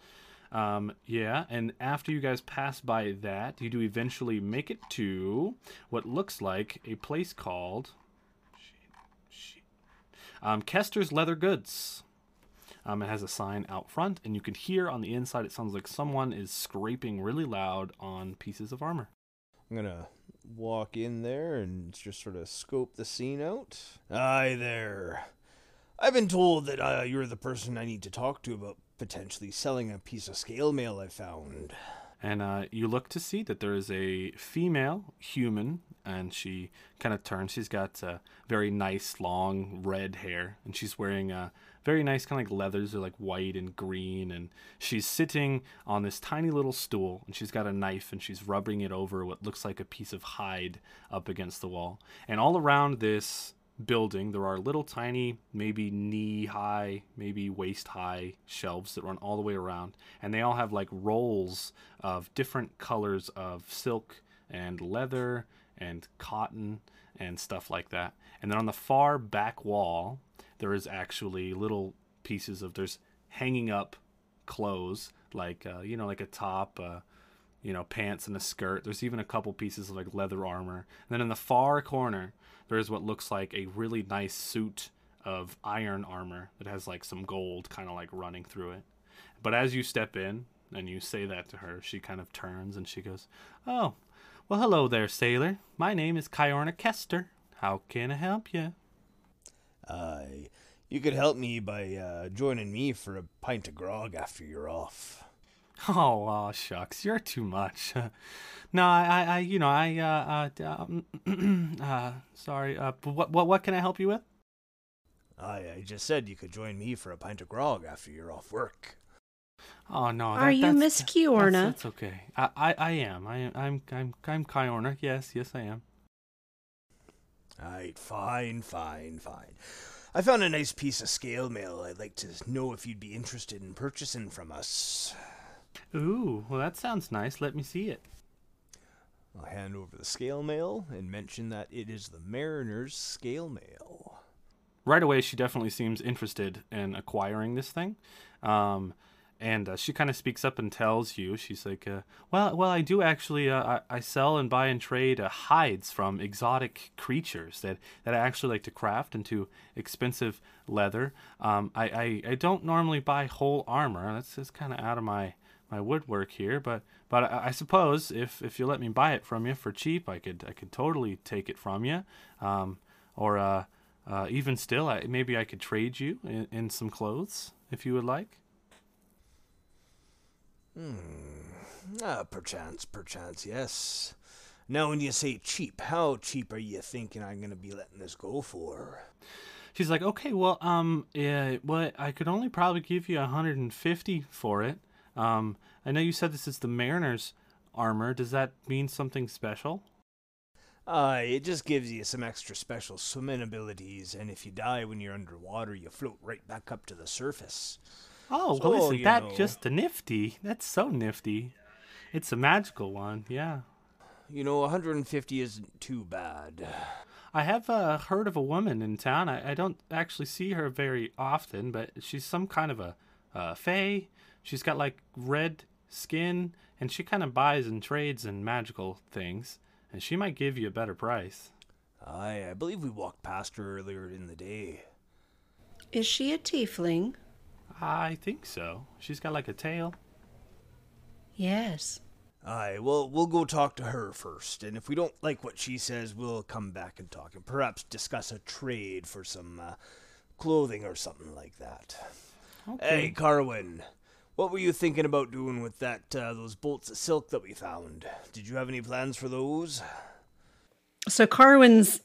Um, yeah, and after you guys pass by that, you do eventually make it to what looks like a place called um, Kester's Leather Goods. Um, it has a sign out front, and you can hear on the inside. It sounds like someone is scraping really loud on pieces of armor. I'm gonna walk in there and just sort of scope the scene out. Aye there. I've been told that uh, you're the person I need to talk to about potentially selling a piece of scale mail I found. And uh, you look to see that there is a female human, and she kind of turns. She's got uh, very nice, long red hair, and she's wearing uh, very nice, kind of like leathers. They're like white and green, and she's sitting on this tiny little stool, and she's got a knife, and she's rubbing it over what looks like a piece of hide up against the wall. And all around this building, there are little tiny, maybe knee high, maybe waist high shelves that run all the way around. And they all have like rolls of different colors of silk and leather and cotton and stuff like that. And then on the far back wall, there is actually little pieces of there's hanging up clothes like uh, you know like a top uh, you know pants and a skirt. There's even a couple pieces of like leather armor. And then in the far corner there is what looks like a really nice suit of iron armor that has like some gold kind of like running through it. But as you step in and you say that to her she kind of turns and she goes oh well hello there sailor my name is Kyorna Kester how can i help you Uh, you could help me by uh, joining me for a pint of grog after you're off. Oh, aw, shucks, you're too much. no, I, I, you know, I, uh, uh, um, uh sorry. Uh, but what, what, what can I help you with? I, I just said you could join me for a pint of grog after you're off work. Oh no, Are you that's- Miss that's- Kiorna? That's, okay. I, I, I am. I, I'm, I'm, I'm Kiorna. Yes, yes, I am. Alright, fine, fine, fine. I found a nice piece of scale mail I'd like to know if you'd be interested in purchasing from us. Ooh, well, that sounds nice. Let me see it. I'll hand over the scale mail and mention that it is the Mariner's scale mail. right away she definitely seems interested in acquiring this thing um, and uh, she kind of speaks up and tells you she's like uh, well well i do actually uh, I, I sell and buy and trade uh, hides from exotic creatures that, that i actually like to craft into expensive leather. Um, I, I, I don't normally buy whole armor. That's just kind of out of my my woodwork here but but I, I suppose if if you let me buy it from you for cheap i could i could totally take it from you. Um, or uh, uh, even still, maybe I could trade you in, in some clothes if you would like. Ah, perchance, perchance, yes. Now, when you say cheap, how cheap are you thinking I'm gonna be letting this go for? She's like, okay, well, um, yeah, well, I could only probably give you 150 for it. Um, I know you said this is the Mariner's armor. Does that mean something special? Uh, it just gives you some extra special swimming abilities, and if you die when you're underwater, you float right back up to the surface. Oh, So, well, isn't that know- just a nifty? That's so nifty. It's a magical one, yeah. You know, 150 isn't too bad. I have uh, heard of a woman in town. I, I don't actually see her very often, but she's some kind of a uh, fae. She's got like red skin, and she kind of buys and trades in magical things. And she might give you a better price. I, I believe we walked past her earlier in the day. Is she a tiefling? I think so. She's got like a tail. Yes. Aye, well, we'll go talk to her first, and if we don't like what she says, we'll come back and talk, and perhaps discuss a trade for some uh, clothing or something like that. Okay. Hey, Carwin, what were you thinking about doing with that uh, those bolts of silk that we found? Did you have any plans for those? So Carwin's,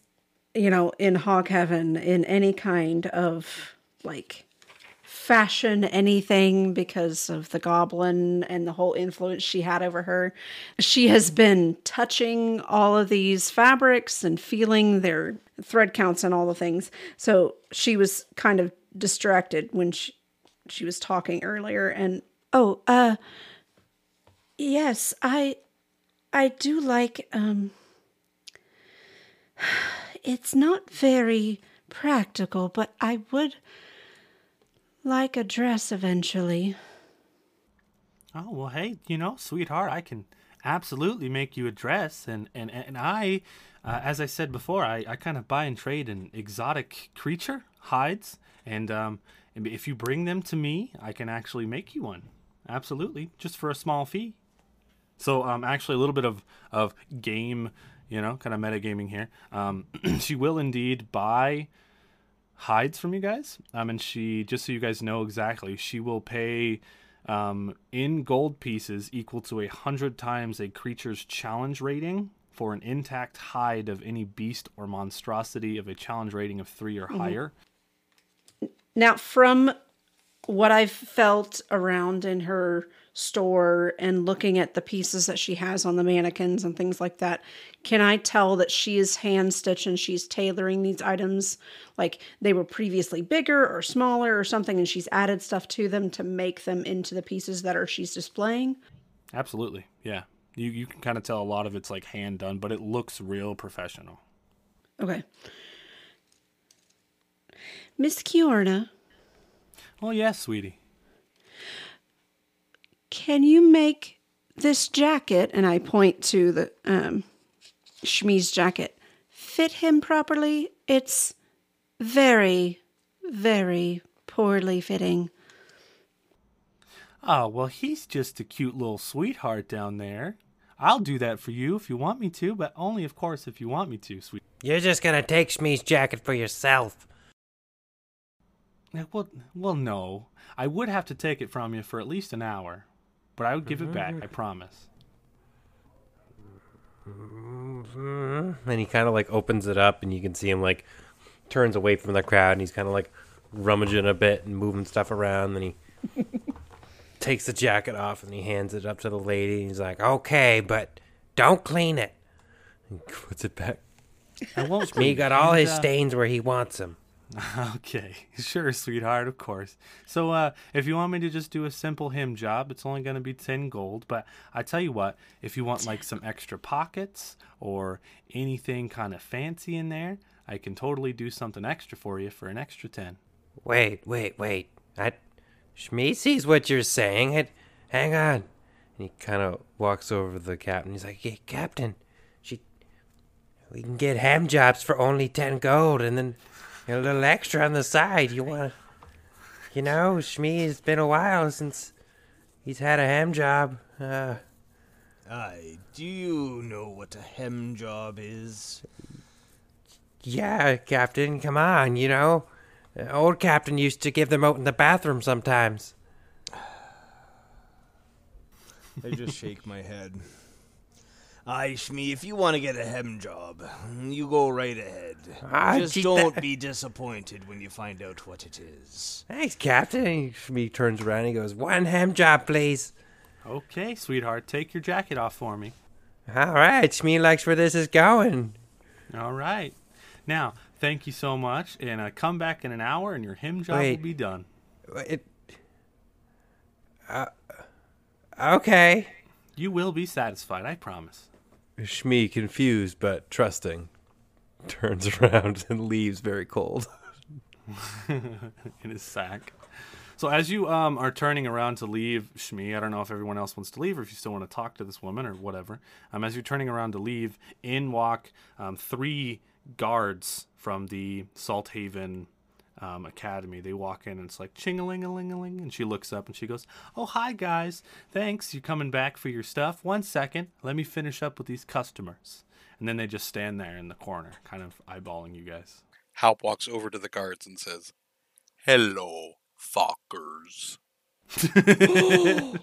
you know, in hog heaven in any kind of like fashion anything because of the goblin and the whole influence she had over her. She has been touching all of these fabrics and feeling their thread counts and all the things. So she was kind of distracted when she she was talking earlier and oh, uh yes, I I do like um it's not very practical, but I would like a dress eventually. Oh well, hey, you know, sweetheart, I can absolutely make you a dress, and and and I, uh, as I said before, I I kind of buy and trade in exotic creature hides, and um, if you bring them to me, I can actually make you one, absolutely, just for a small fee. So um, actually, a little bit of of game, you know, kind of metagaming here. Um, she will indeed buy hides from you guys. Um, and she, just so you guys know exactly, she will pay um, in gold pieces equal to a hundred times a creature's challenge rating for an intact hide of any beast or monstrosity of a challenge rating of three or higher. Now, from what I've felt around in her store and looking at the pieces that she has on the mannequins and things like that, can I tell that she is hand stitched and she's tailoring these items like they were previously bigger or smaller or something and she's added stuff to them to make them into the pieces that are she's displaying? Absolutely, yeah. You you can kind of tell a lot of it's like hand done, but it looks real professional. Okay. Miss Kiorna, Oh yes, sweetie. Can you make this jacket and i point to the um shmi's jacket fit him properly it's very very poorly fitting Oh well, he's just a cute little sweetheart down there. I'll do that for you if you want me to, but only, of course, if you want me to, sweet. You're just gonna take Shmi's jacket for yourself. Well, well, no. I would have to take it from you for at least an hour, but I would give it back. I promise. And he kind of like opens it up, and you can see him like turns away from the crowd, and he's kind of like rummaging a bit and moving stuff around. Then he takes the jacket off and he hands it up to the lady. And he's like, Okay, but don't clean it. and puts it back. I won't. Me got all his uh, stains where he wants them. Okay, sure, sweetheart, of course. So, uh, if you want me to just do a simple hymn job, it's only going to be 10 gold. But I tell you what, if you want like some extra pockets or anything kind of fancy in there, I can totally do something extra for you for an extra 10. Wait, wait, wait. I, sees what you're saying. Hang on. And he kind of walks over to the captain. He's like, hey, Captain, she, we can get ham jobs for only 10 gold and then a little extra on the side. You want, to, you know, Shmi, it's been a while since he's had a ham job. Uh, Aye, do you know what a hem job is? yeah, Captain, come on, you know. Uh, Old Captain used to give them out in the bathroom sometimes. I just shake my head. Aye, Shmi, if you want to get a hem job, you go right ahead. Ah, just don't that- be disappointed when you find out what it is. Thanks, Captain. And Shmi turns around and he goes, one hem job, please. Okay, sweetheart, take your jacket off for me. All right, Shmi likes where this is going. All right. Now, thank you so much, and uh, come back in an hour, and your hem job Wait. will be done. It, uh, okay. You will be satisfied, I promise. Shmi, confused but trusting, turns around and leaves very cold. in his sack. So as you um, are turning around to leave Shmi, I don't know if everyone else wants to leave or if you still want to talk to this woman or whatever. Um, as you're turning around to leave, in walk um, three guards from the Salthaven um, Academy. They walk in and it's like ching a ling a ling a ling, and she looks up and she goes, "Oh hi guys, thanks. You coming back for your stuff? One second, let me finish up with these customers." And then they just stand there in the corner, kind of eyeballing you guys. Halp walks over to the guards and says, Hello, fuckers.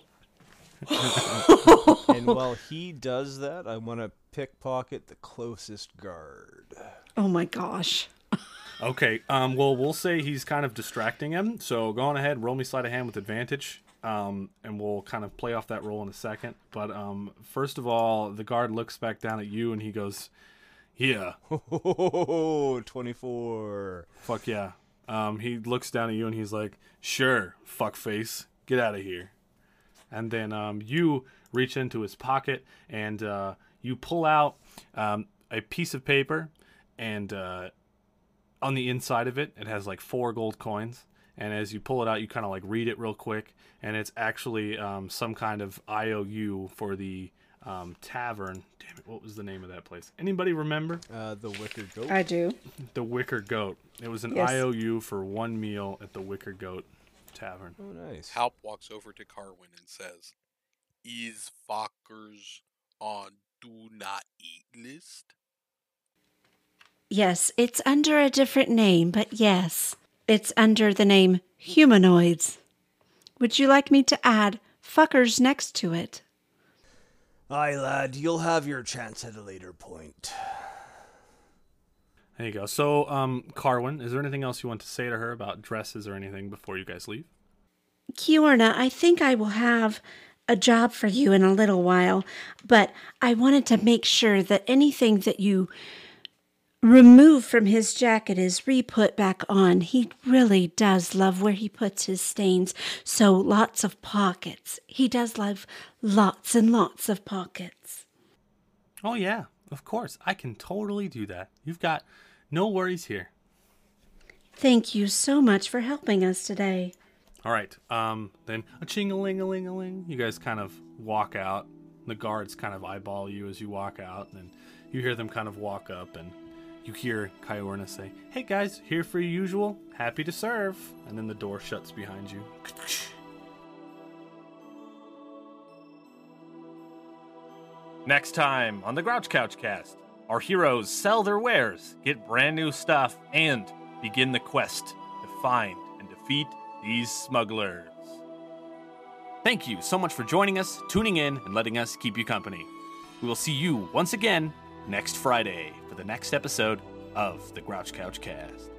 and while he does that, I want to pickpocket the closest guard. oh my gosh Okay. Um. Well, we'll say he's kind of distracting him. So go on ahead, roll me sleight of hand with advantage. Um, and we'll kind of play off that roll in a second. But um, first of all, the guard looks back down at you and he goes, "Yeah, Oh, 24. fuck yeah." Um, he looks down at you and he's like, "Sure, fuck face, get out of here." And then um, you reach into his pocket and uh, you pull out um, a piece of paper, and uh, on the inside of it, it has like four gold coins. And as you pull it out, you kind of like read it real quick, and it's actually um, some kind of IOU for the um, tavern. Damn it, what was the name of that place? Anybody remember? Uh, the Wicker Goat. i do The Wicker Goat. It was an Yes. IOU for one meal at the Wicker Goat Tavern. oh, nice. Halp walks over to Carwin and says, Is Fockers on do not eat list? Yes, it's under a different name, but yes, it's under the name humanoids. Would you like me to add fuckers next to it? Aye, lad, you'll have your chance at a later point. There you go. So, um, Carwin, is there anything else you want to say to her about dresses or anything before you guys leave? Kiorna, I think I will have a job for you in a little while, but I wanted to make sure that anything that you remove from his jacket is re-put back on. He really does love where he puts his stains, so lots of pockets. He does love lots and lots of pockets. Oh yeah, of course. I can totally do that. You've got no worries here. Thank you so much for helping us today. All right. Um, then a ching a ling a ling a ling. You guys kind of walk out. The guards kind of eyeball you as you walk out, and you hear them kind of walk up, and you hear Kyorna say, "Hey guys, here for your usual. Happy to serve." And then the door shuts behind you. Next time on the Grouch Couch Cast, our heroes sell their wares, get brand new stuff, and begin the quest to find and defeat these smugglers. Thank you so much for joining us, tuning in, and letting us keep you company. We will see you once again next Friday for the next episode of the Grouch Couch Cast.